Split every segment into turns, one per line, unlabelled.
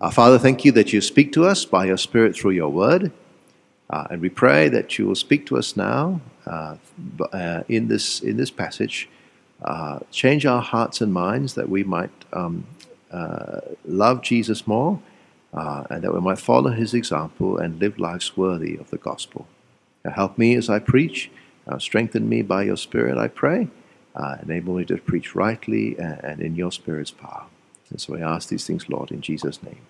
Our Father, thank you that you speak to us by your Spirit through your word. Uh, and we pray that you will speak to us now uh, uh, in, this, in this passage. Uh, change our hearts and minds that we might um, uh, love Jesus more uh, and that we might follow his example and live lives worthy of the gospel. Now help me as I preach. strengthen me by your Spirit, I pray. enable me to preach rightly and in your Spirit's power. And so I ask these things, Lord, in Jesus' name.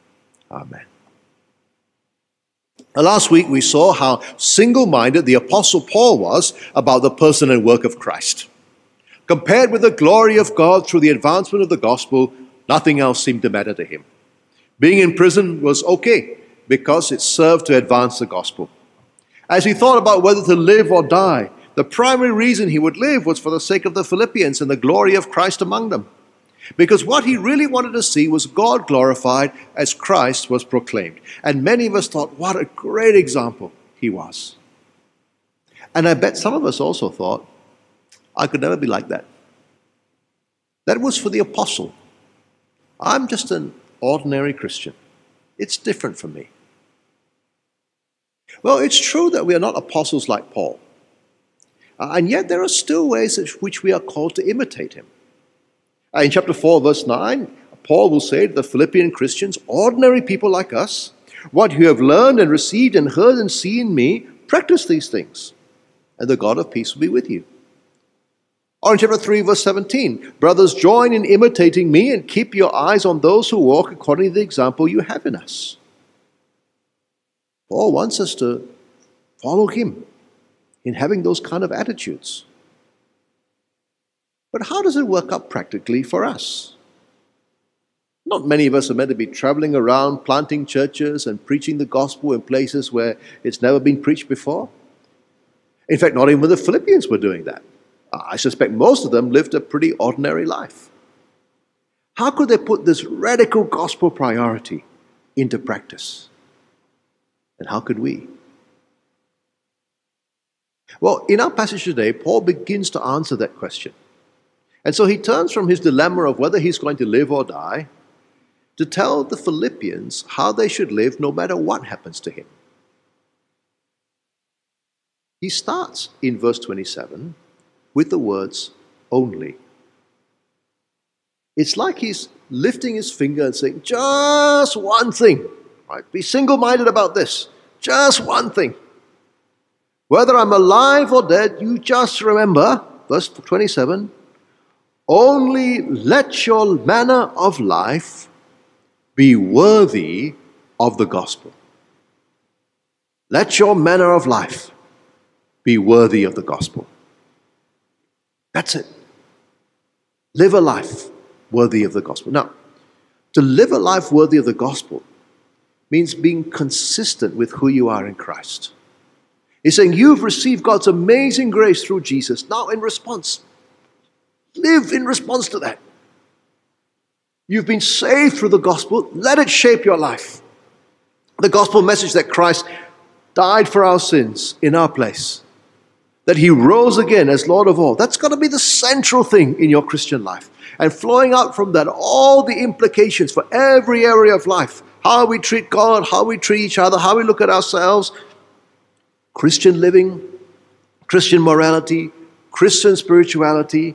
Amen. Uh, last week we saw how single minded the Apostle Paul was about the person and work of Christ. Compared with the glory of God through the advancement of the gospel, nothing else seemed to matter to him. Being in prison was okay because it served to advance the gospel. As he thought about whether to live or die, the primary reason he would live was for the sake of the Philippians and the glory of Christ among them. Because what he really wanted to see was God glorified as Christ was proclaimed. And many of us thought, what a great example he was. And I bet some of us also thought, I could never be like that. That was for the apostle. I'm just an ordinary Christian. It's different from me. Well, it's true that we are not apostles like Paul. Uh, and yet there are still ways in which we are called to imitate him. Uh, in chapter 4, verse 9, Paul will say to the Philippian Christians, ordinary people like us, what you have learned and received and heard and seen me, practice these things, and the God of peace will be with you. Or in chapter 3, verse 17, brothers, join in imitating me and keep your eyes on those who walk according to the example you have in us. Paul wants us to follow him in having those kind of attitudes. But how does it work out practically for us? Not many of us are meant to be traveling around planting churches and preaching the gospel in places where it's never been preached before. In fact, not even the Philippians were doing that. I suspect most of them lived a pretty ordinary life. How could they put this radical gospel priority into practice? And how could we? Well, in our passage today, Paul begins to answer that question. And so he turns from his dilemma of whether he's going to live or die to tell the Philippians how they should live no matter what happens to him. He starts in verse 27 with the words only. It's like he's lifting his finger and saying, just one thing, right? Be single minded about this. Just one thing. Whether I'm alive or dead, you just remember, verse 27, only let your manner of life be worthy of the gospel. Let your manner of life be worthy of the gospel. That's it. Live a life worthy of the gospel. Now, to live a life worthy of the gospel means being consistent with who you are in Christ. He's saying, You've received God's amazing grace through Jesus. Now, in response, Live in response to that. You've been saved through the gospel. Let it shape your life. The gospel message that Christ died for our sins in our place, that he rose again as Lord of all. That's got to be the central thing in your Christian life. And flowing out from that, all the implications for every area of life how we treat God, how we treat each other, how we look at ourselves, Christian living, Christian morality, Christian spirituality,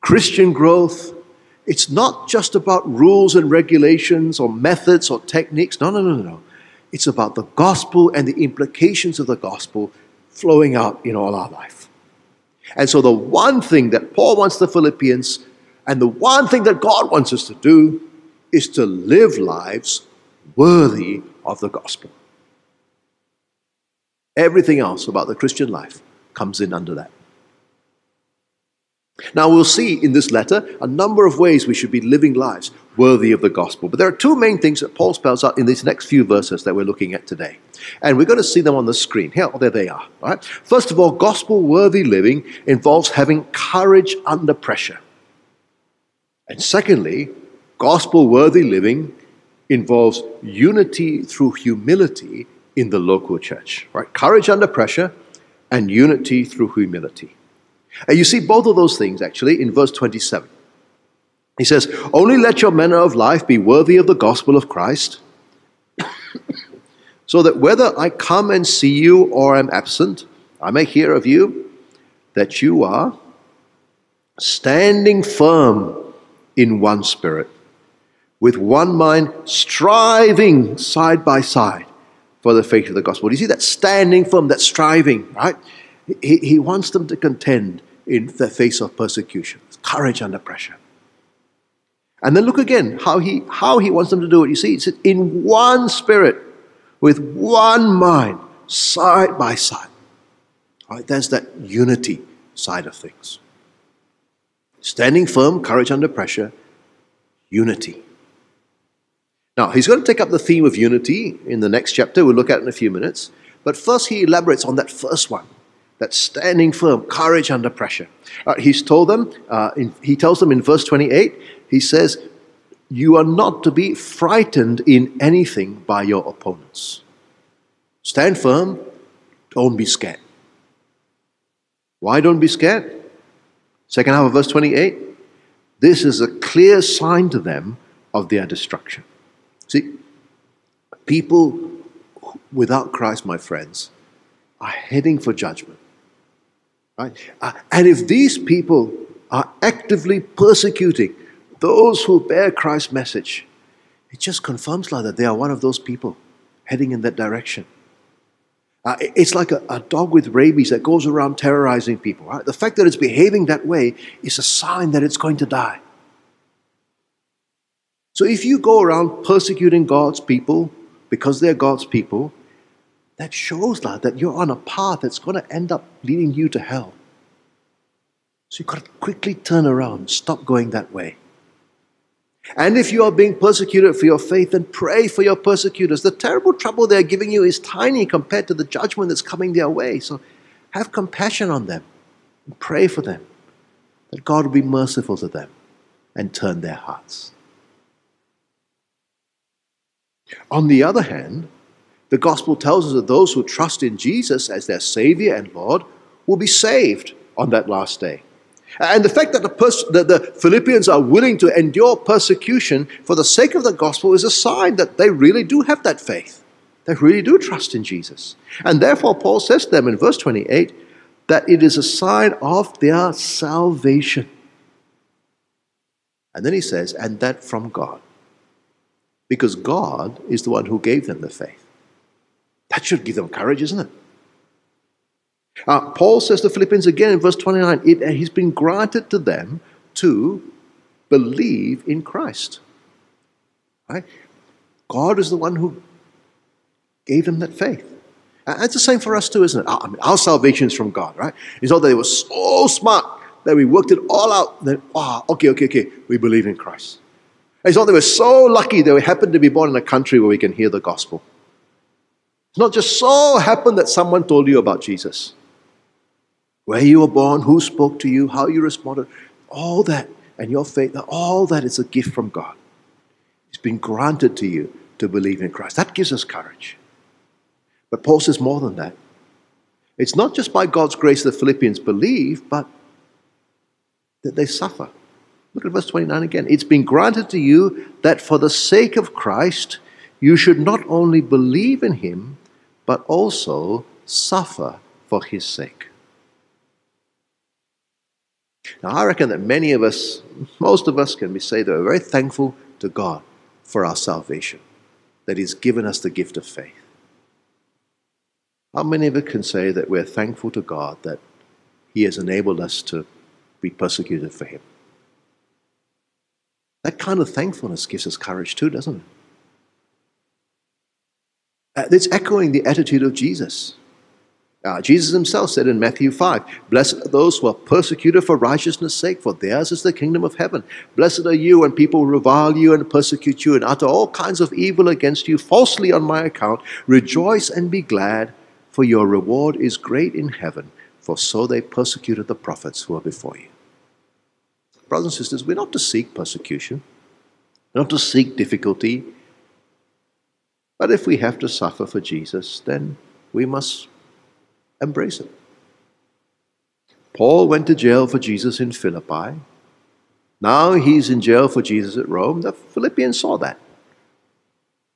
Christian growth, it's not just about rules and regulations or methods or techniques. No, no, no, no. It's about the gospel and the implications of the gospel flowing out in all our life. And so, the one thing that Paul wants the Philippians and the one thing that God wants us to do is to live lives worthy of the gospel. Everything else about the Christian life comes in under that. Now, we'll see in this letter a number of ways we should be living lives worthy of the gospel. But there are two main things that Paul spells out in these next few verses that we're looking at today. And we're going to see them on the screen. Here, oh, there they are. All right? First of all, gospel worthy living involves having courage under pressure. And secondly, gospel worthy living involves unity through humility in the local church. Right? Courage under pressure and unity through humility. And you see both of those things actually in verse 27. He says, Only let your manner of life be worthy of the gospel of Christ, so that whether I come and see you or am absent, I may hear of you that you are standing firm in one spirit, with one mind, striving side by side for the faith of the gospel. Do you see that standing firm, that striving, right? He, he wants them to contend in the face of persecution, courage under pressure. And then look again how he, how he wants them to do it. You see, it's in one spirit, with one mind, side by side. Right, there's that unity side of things. Standing firm, courage under pressure, unity. Now, he's going to take up the theme of unity in the next chapter. We'll look at it in a few minutes. But first, he elaborates on that first one that standing firm, courage under pressure. Uh, he's told them, uh, in, he tells them in verse 28, he says, You are not to be frightened in anything by your opponents. Stand firm, don't be scared. Why don't be scared? Second half of verse 28 this is a clear sign to them of their destruction. See, people without Christ, my friends, are heading for judgment. Right? Uh, and if these people are actively persecuting those who bear Christ's message, it just confirms like that they are one of those people heading in that direction. Uh, it's like a, a, dog with rabies that goes around terrorizing people. Right? The fact that it's behaving that way is a sign that it's going to die. So if you go around persecuting God's people because they're God's people, that shows that, that you're on a path that's going to end up leading you to hell. So you've got to quickly turn around, stop going that way. And if you are being persecuted for your faith, then pray for your persecutors. The terrible trouble they're giving you is tiny compared to the judgment that's coming their way. So have compassion on them and pray for them that God will be merciful to them and turn their hearts. On the other hand, the gospel tells us that those who trust in Jesus as their Savior and Lord will be saved on that last day. And the fact that the, pers- that the Philippians are willing to endure persecution for the sake of the gospel is a sign that they really do have that faith. They really do trust in Jesus. And therefore, Paul says to them in verse 28 that it is a sign of their salvation. And then he says, and that from God. Because God is the one who gave them the faith. That should give them courage, isn't it? Uh, Paul says to Philippians again in verse 29 it has been granted to them to believe in Christ. Right? God is the one who gave them that faith. And it's the same for us too, isn't it? I mean, our salvation is from God, right? It's not that they were so smart that we worked it all out. That, ah, okay, okay, okay, we believe in Christ. It's not that we're so lucky that we happened to be born in a country where we can hear the gospel. Not just so happened that someone told you about Jesus. Where you were born, who spoke to you, how you responded, all that, and your faith, all that is a gift from God. It's been granted to you to believe in Christ. That gives us courage. But Paul says more than that. It's not just by God's grace that Philippians believe, but that they suffer. Look at verse 29 again. It's been granted to you that for the sake of Christ, you should not only believe in him, but also suffer for his sake. Now, I reckon that many of us, most of us, can be say that we're very thankful to God for our salvation, that He's given us the gift of faith. How many of us can say that we're thankful to God that He has enabled us to be persecuted for Him? That kind of thankfulness gives us courage too, doesn't it? Uh, it's echoing the attitude of Jesus. Uh, Jesus himself said in Matthew 5 Blessed are those who are persecuted for righteousness' sake, for theirs is the kingdom of heaven. Blessed are you when people revile you and persecute you and utter all kinds of evil against you falsely on my account. Rejoice and be glad, for your reward is great in heaven, for so they persecuted the prophets who are before you. Brothers and sisters, we're not to seek persecution, we're not to seek difficulty. But if we have to suffer for Jesus, then we must embrace it. Paul went to jail for Jesus in Philippi. Now he's in jail for Jesus at Rome. The Philippians saw that.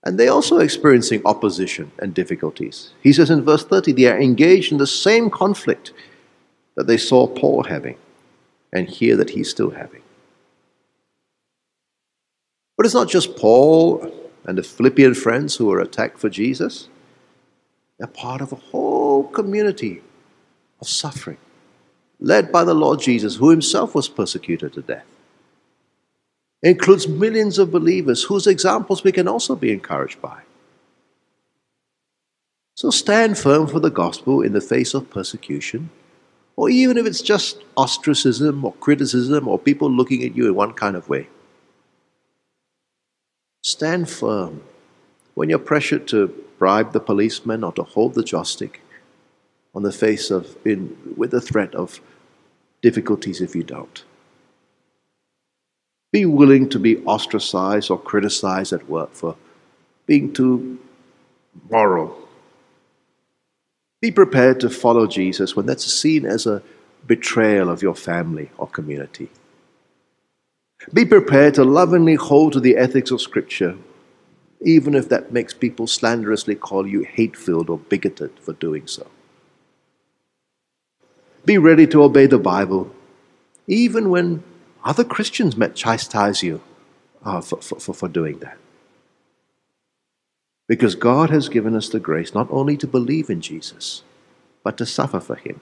And they're also experiencing opposition and difficulties. He says in verse 30, they are engaged in the same conflict that they saw Paul having and hear that he's still having. But it's not just Paul and the Philippian friends who were attacked for Jesus. They're part of a whole community of suffering, led by the Lord Jesus, who himself was persecuted to death. It includes millions of believers whose examples we can also be encouraged by. So stand firm for the gospel in the face of persecution, or even if it's just ostracism or criticism or people looking at you in one kind of way. Stand firm when you're pressured to bribe the policeman or to hold the joystick on the face of with the threat of difficulties if you don't. Be willing to be ostracized or criticized at work for being too moral. Be prepared to follow Jesus when that's seen as a betrayal of your family or community. Be prepared to lovingly hold to the ethics of Scripture, even if that makes people slanderously call you hate filled or bigoted for doing so. Be ready to obey the Bible, even when other Christians might chastise you uh, for, for, for doing that. Because God has given us the grace not only to believe in Jesus, but to suffer for Him.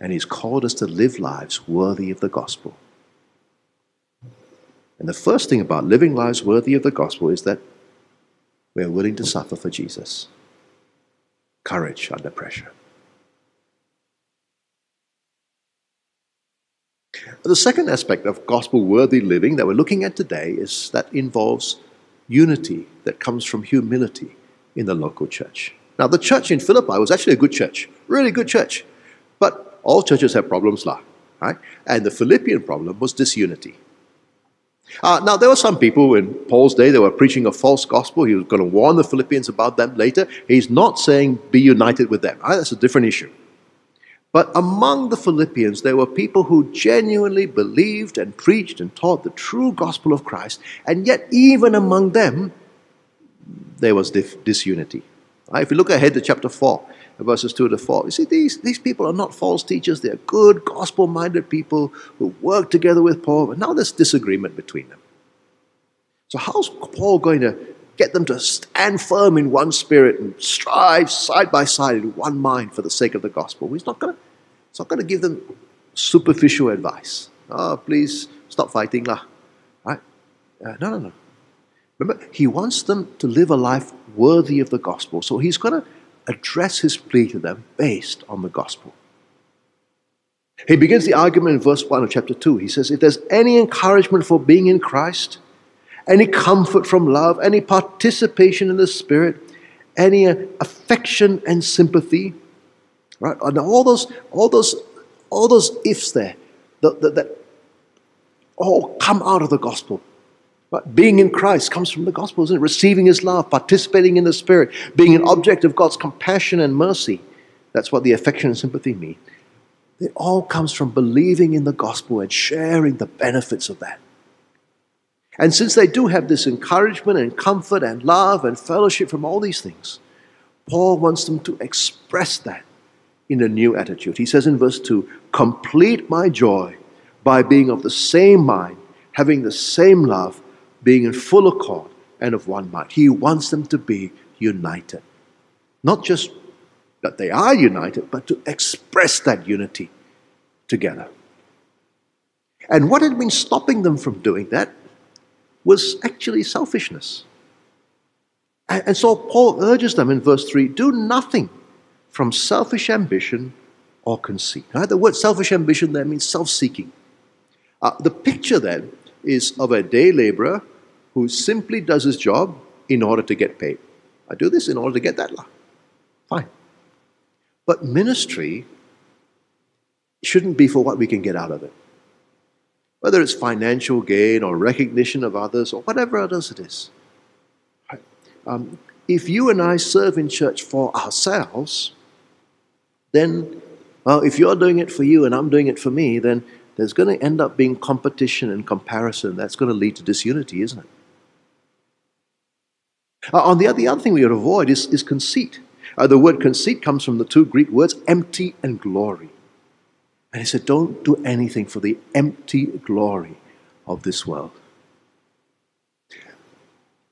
And He's called us to live lives worthy of the gospel. And the first thing about living lives worthy of the gospel is that we are willing to suffer for Jesus. Courage under pressure. The second aspect of gospel worthy living that we're looking at today is that involves unity that comes from humility in the local church. Now, the church in Philippi was actually a good church, really good church. But all churches have problems, lah, right? And the Philippian problem was disunity. Uh, now, there were some people in Paul's day that were preaching a false gospel. He was going to warn the Philippians about them later. He's not saying be united with them. Right? That's a different issue. But among the Philippians, there were people who genuinely believed and preached and taught the true gospel of Christ, and yet, even among them, there was disunity. Right? If you look ahead to chapter 4, verses 2 to 4, you see, these, these people are not false teachers. They're good, gospel minded people who work together with Paul, but now there's disagreement between them. So, how's Paul going to get them to stand firm in one spirit and strive side by side in one mind for the sake of the gospel? He's not going to, not going to give them superficial advice. Oh, please stop fighting, lah. Right? Uh, no, no, no. Remember, he wants them to live a life worthy of the gospel. So he's going to address his plea to them based on the gospel. He begins the argument in verse 1 of chapter 2. He says, If there's any encouragement for being in Christ, any comfort from love, any participation in the Spirit, any affection and sympathy, right? And all those, all those, all those ifs there that, that, that all come out of the gospel. But being in Christ comes from the gospel, isn't it? Receiving his love, participating in the Spirit, being an object of God's compassion and mercy. That's what the affection and sympathy mean. It all comes from believing in the gospel and sharing the benefits of that. And since they do have this encouragement and comfort and love and fellowship from all these things, Paul wants them to express that in a new attitude. He says in verse 2 Complete my joy by being of the same mind, having the same love being in full accord and of one mind. He wants them to be united. Not just that they are united, but to express that unity together. And what had been stopping them from doing that was actually selfishness. And so Paul urges them in verse 3 do nothing from selfish ambition or conceit. Right? The word selfish ambition there means self seeking. Uh, the picture then is of a day laborer who simply does his job in order to get paid. I do this in order to get that. Fine. But ministry shouldn't be for what we can get out of it. Whether it's financial gain or recognition of others or whatever else it is. Um, if you and I serve in church for ourselves, then, well, if you're doing it for you and I'm doing it for me, then there's going to end up being competition and comparison. That's going to lead to disunity, isn't it? Uh, on the other, the other thing we to avoid is, is conceit. Uh, the word conceit comes from the two Greek words empty and glory. And he said, Don't do anything for the empty glory of this world.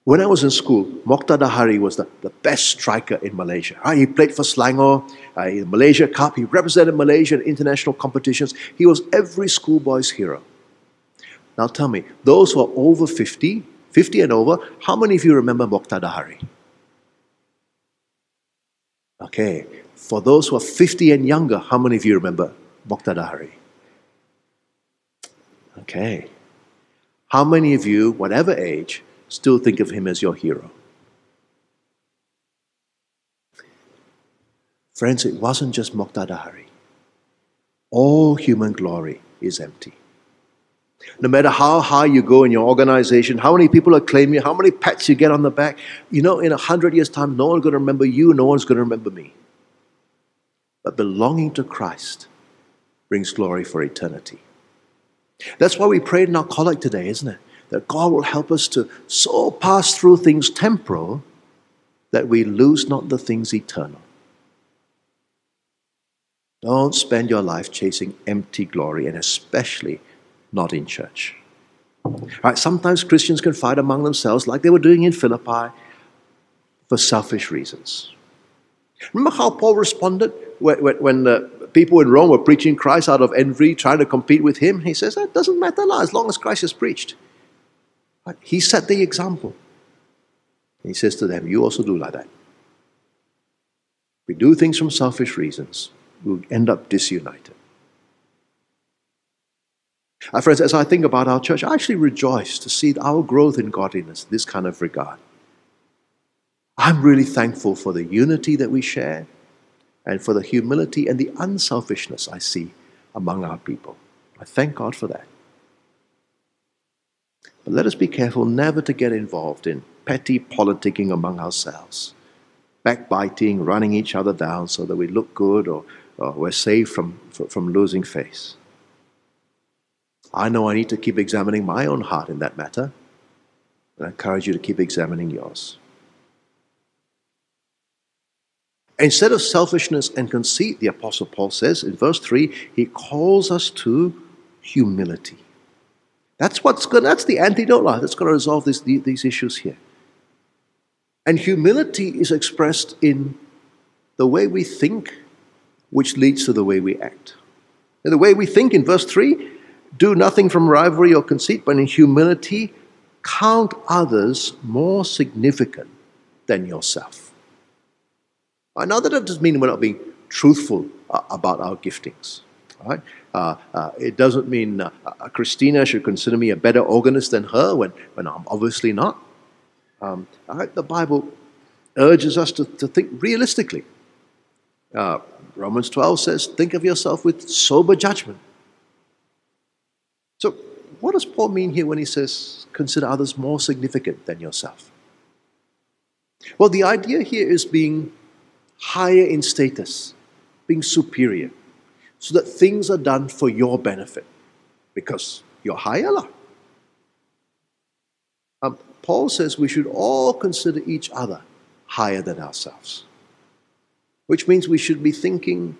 When I was in school, Mokhtar Dahari was the, the best striker in Malaysia. Uh, he played for Selangor, uh, in the Malaysia Cup, he represented Malaysia in international competitions. He was every schoolboy's hero. Now tell me, those who are over 50, 50 and over, how many of you remember Mokhtar Dahari? Okay, for those who are 50 and younger, how many of you remember Mokhtar Dahari? Okay. How many of you, whatever age, still think of him as your hero? Friends, it wasn't just Mokhtar Dahari. All human glory is empty. No matter how high you go in your organization, how many people acclaim you, how many pats you get on the back, you know, in a hundred years' time, no one's going to remember you, no one's going to remember me. But belonging to Christ brings glory for eternity. That's why we prayed in our collect today, isn't it? That God will help us to so pass through things temporal that we lose not the things eternal. Don't spend your life chasing empty glory, and especially not in church. Right? Sometimes Christians can fight among themselves like they were doing in Philippi for selfish reasons. Remember how Paul responded when, the people in Rome were preaching Christ out of envy, trying to compete with him? He says, It doesn't matter as long as Christ is preached. He set the example. He says to them, You also do like that. We do things from selfish reasons, we'll end up disunited. Uh, friends, as I think about our church, I actually rejoice to see our growth in godliness, this kind of regard. I'm really thankful for the unity that we share and for the humility and the unselfishness I see among our people. I thank God for that. But let us be careful never to get involved in petty politicking among ourselves, backbiting, running each other down so that we look good or, or we're safe from, from losing face. I know I need to keep examining my own heart in that matter, and I encourage you to keep examining yours. Instead of selfishness and conceit, the Apostle Paul says in verse 3, he calls us to humility. That's what's good. That's the antidote that's going to resolve this, these issues here. And humility is expressed in the way we think, which leads to the way we act. And the way we think in verse 3 do nothing from rivalry or conceit, but in humility count others more significant than yourself. Now, that doesn't mean we're not being truthful uh, about our giftings. Right? Uh, uh, it doesn't mean uh, uh, Christina should consider me a better organist than her when, when I'm obviously not. Um, right? The Bible urges us to, to think realistically. Uh, Romans 12 says, Think of yourself with sober judgment. What does Paul mean here when he says, consider others more significant than yourself? Well, the idea here is being higher in status, being superior, so that things are done for your benefit because you're higher. Um, Paul says we should all consider each other higher than ourselves, which means we should be thinking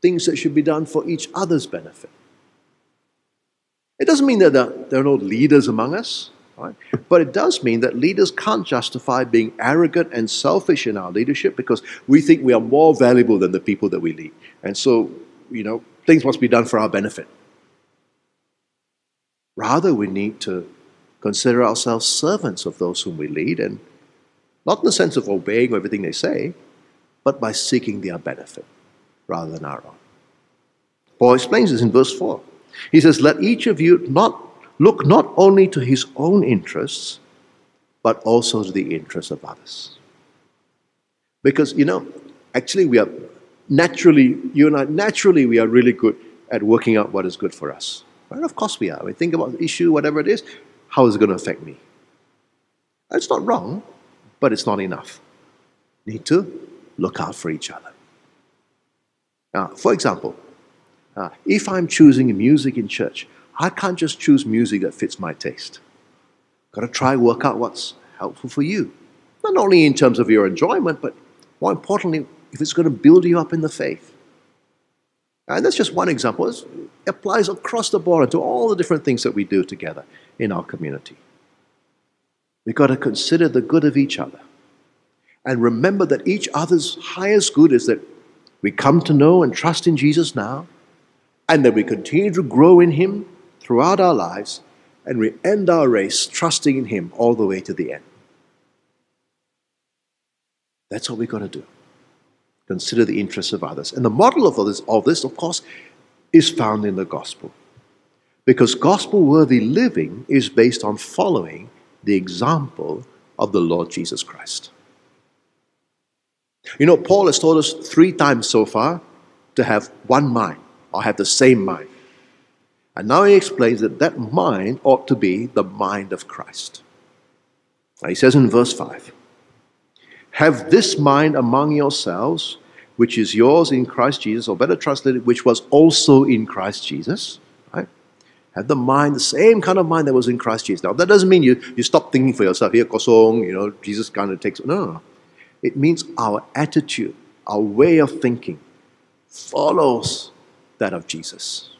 things that should be done for each other's benefit. It doesn't mean that there are no leaders among us, right? but it does mean that leaders can't justify being arrogant and selfish in our leadership because we think we are more valuable than the people that we lead. And so, you know, things must be done for our benefit. Rather, we need to consider ourselves servants of those whom we lead, and not in the sense of obeying everything they say, but by seeking their benefit rather than our own. Paul explains this in verse 4. He says, Let each of you not look not only to his own interests, but also to the interests of others. Because, you know, actually, we are naturally, you and I, naturally, we are really good at working out what is good for us. Right? Of course, we are. We think about the issue, whatever it is, how is it going to affect me? It's not wrong, but it's not enough. Need to look out for each other. Now, for example, Uh, if I'm choosing music in church, I can't just choose music that fits my taste. Got to try work out what's helpful for you. Not only in terms of your enjoyment, but more importantly, if it's going to build you up in the faith. And that's just one example. It applies across the board to all the different things that we do together in our community. We've got to consider the good of each other and remember that each other's highest good is that we come to know and trust in Jesus now, and that we continue to grow in Him throughout our lives, and we end our race trusting in Him all the way to the end. That's what we've got to do. Consider the interests of others. And the model of this, of this, of course, is found in the gospel. Because gospel worthy living is based on following the example of the Lord Jesus Christ. You know, Paul has told us three times so far to have one mind or have the same mind. And now he explains that that mind ought to be the mind of Christ. Now he says in verse 5 Have this mind among yourselves, which is yours in Christ Jesus, or better translated, which was also in Christ Jesus. Right? Have the mind, the same kind of mind that was in Christ Jesus. Now, that doesn't mean you, you stop thinking for yourself. Here, kosong, you know, Jesus kind of takes. No, no, no. It means our attitude, our way of thinking follows that of Jesus.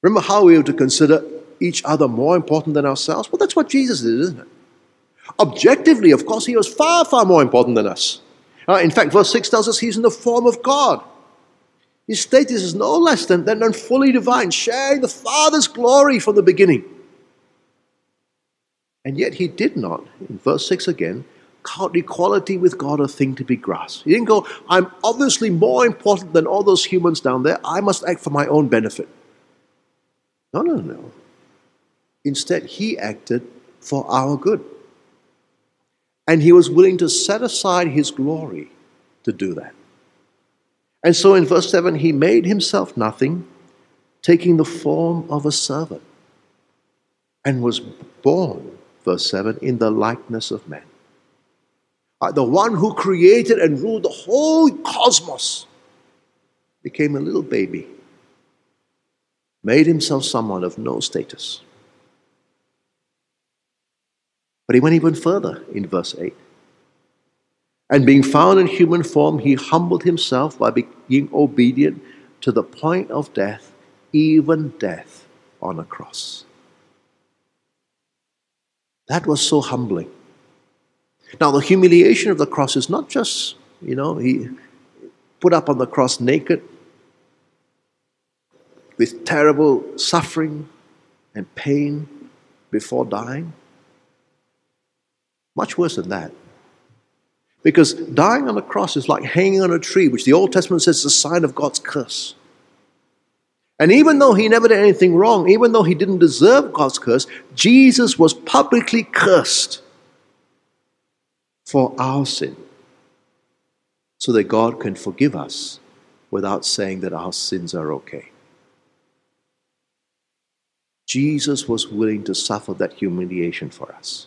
Remember how we are to consider each other more important than ourselves? Well, that's what Jesus did, isn't it? Objectively, of course, he was far, far more important than us. Uh, in fact, verse 6 tells us he's in the form of God. His status is no less than, than fully divine, sharing the Father's glory from the beginning. And yet he did not, in verse 6 again, equality with God a thing to be grasped. He didn't go, I'm obviously more important than all those humans down there. I must act for my own benefit. No, no, no. Instead, he acted for our good. And he was willing to set aside his glory to do that. And so in verse 7, he made himself nothing, taking the form of a servant, and was born, verse 7, in the likeness of men Uh, the one who created and ruled the whole cosmos, became a little baby, made himself someone of no status. But he went even further in verse 8. And being found in human form, he humbled himself by being obedient to the point of death, even death on a cross. That was so humbling. Now, the humiliation of the cross is not just, you know, he put up on the cross naked with terrible suffering and pain before dying. Much worse than that. Because dying on the cross is like hanging on a tree, which the Old Testament says is a sign of God's curse. And even though he never did anything wrong, even though he didn't deserve God's curse, Jesus was publicly cursed for our sin so that God can forgive us without saying that our sins are okay. Jesus was willing to suffer that humiliation for us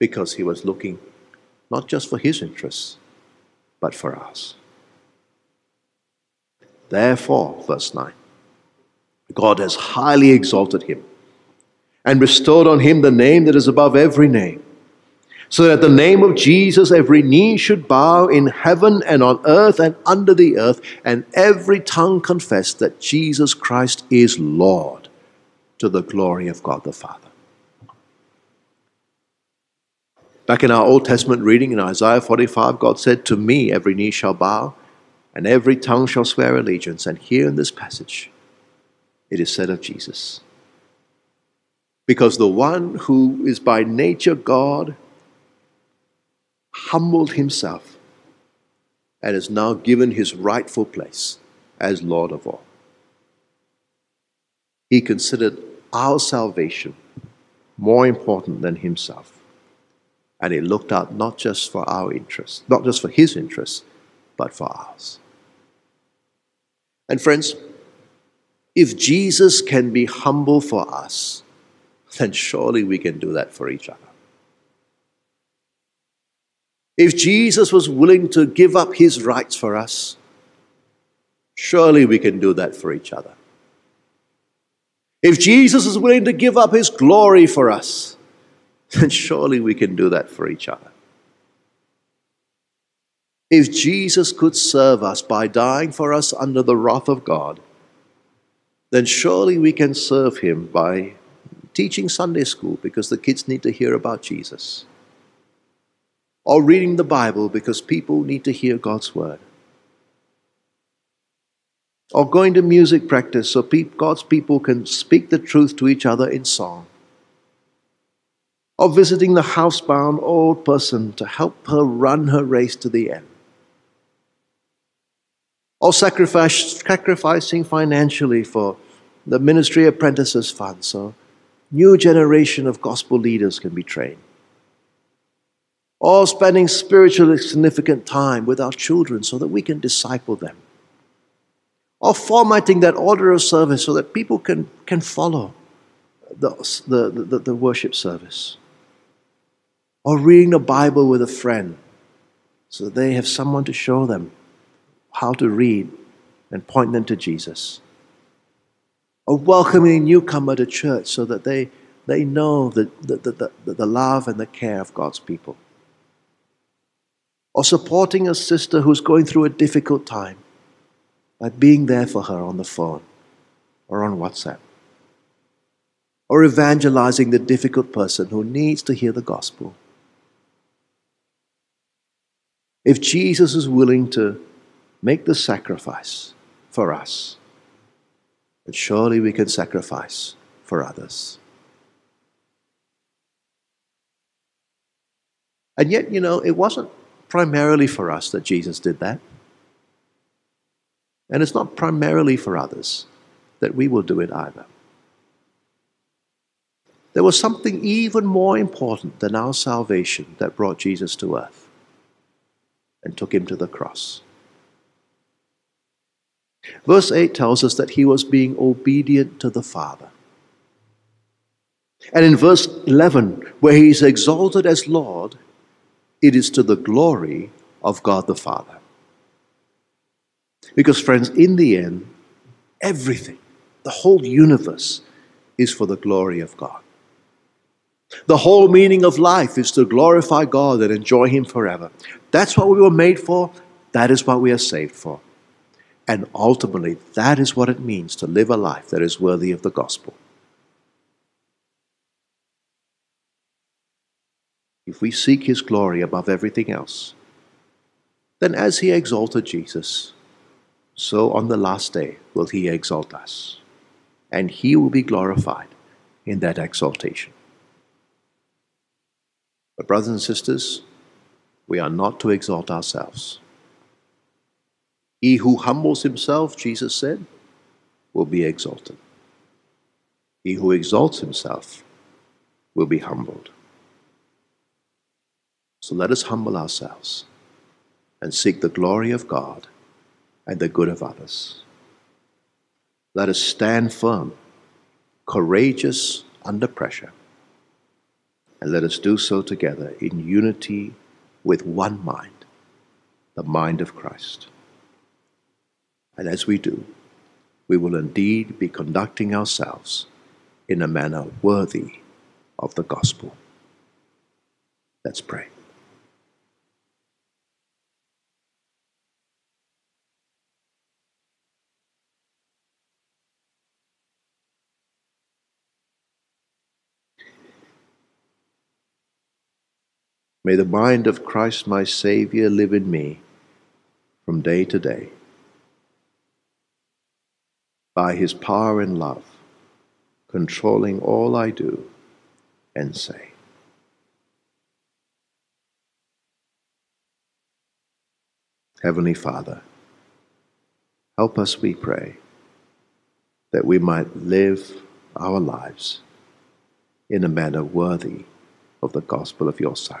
because he was looking not just for his interests, but for us. Therefore, verse 9, God has highly exalted him and bestowed on him the name that is above every name so that the name of Jesus every knee should bow in heaven and on earth and under the earth, and every tongue confess that Jesus Christ is Lord to the glory of God the Father. Back in our Old Testament reading in Isaiah 45, God said, To me every knee shall bow, and every tongue shall swear allegiance. And here in this passage, it is said of Jesus. Because the one who is by nature God humbled himself and is now given his rightful place as Lord of all. He considered our salvation more important than himself. And he looked out not just for our interests, not just for his interests, but for ours. And friends, if Jesus can be humble for us, then surely we can do that for each other. If Jesus was willing to give up his rights for us, surely we can do that for each other. If Jesus is willing to give up his glory for us, then surely we can do that for each other. If Jesus could serve us by dying for us under the wrath of God, then surely we can serve him by teaching Sunday school because the kids need to hear about Jesus, or reading the Bible because people need to hear God's word, or going to music practice so God's people can speak the truth to each other in song, or visiting the housebound old person to help her run her race to the end. Or sacrifice, sacrificing financially for the ministry apprentices fund so new generation of gospel leaders can be trained or spending spiritually significant time with our children so that we can disciple them or formatting that order of service so that people can, can follow the, the, the, the worship service or reading the bible with a friend so that they have someone to show them how to read and point them to Jesus. Or welcoming a newcomer to church so that they, they know the, the, the, the, the love and the care of God's people. Or supporting a sister who's going through a difficult time by being there for her on the phone or on WhatsApp. Or evangelizing the difficult person who needs to hear the gospel. If Jesus is willing to make the sacrifice for us, then surely we can sacrifice for others. And yet, you know, it wasn't primarily for us that Jesus did that. And it's not primarily for others that we will do it either. There was something even more important than our salvation that brought Jesus to earth and took him to the cross. Verse 8 tells us that he was being obedient to the Father. And in verse 11, where he is exalted as Lord, it is to the glory of God the Father. Because, friends, in the end, everything, the whole universe, is for the glory of God. The whole meaning of life is to glorify God and enjoy Him forever. That's what we were made for. That is what we are saved for. And ultimately, that is what it means to live a life that is worthy of the gospel. If we seek his glory above everything else, then as he exalted Jesus, so on the last day will he exalt us, and he will be glorified in that exaltation. But, brothers and sisters, we are not to exalt ourselves. He who humbles himself, Jesus said, will be exalted. He who exalts himself will be humbled. So let us humble ourselves and seek the glory of God and the good of others. Let us stand firm, courageous under pressure, and let us do so together in unity with one mind, the mind of Christ. And as we do, we will indeed be conducting ourselves in a manner worthy of the gospel. Let's pray. May the mind of Christ my Saviour live in me from day to day by his power and love, controlling all I do and say. Heavenly Father, help us, we pray, that we might live our lives in a manner worthy of the gospel of your Son.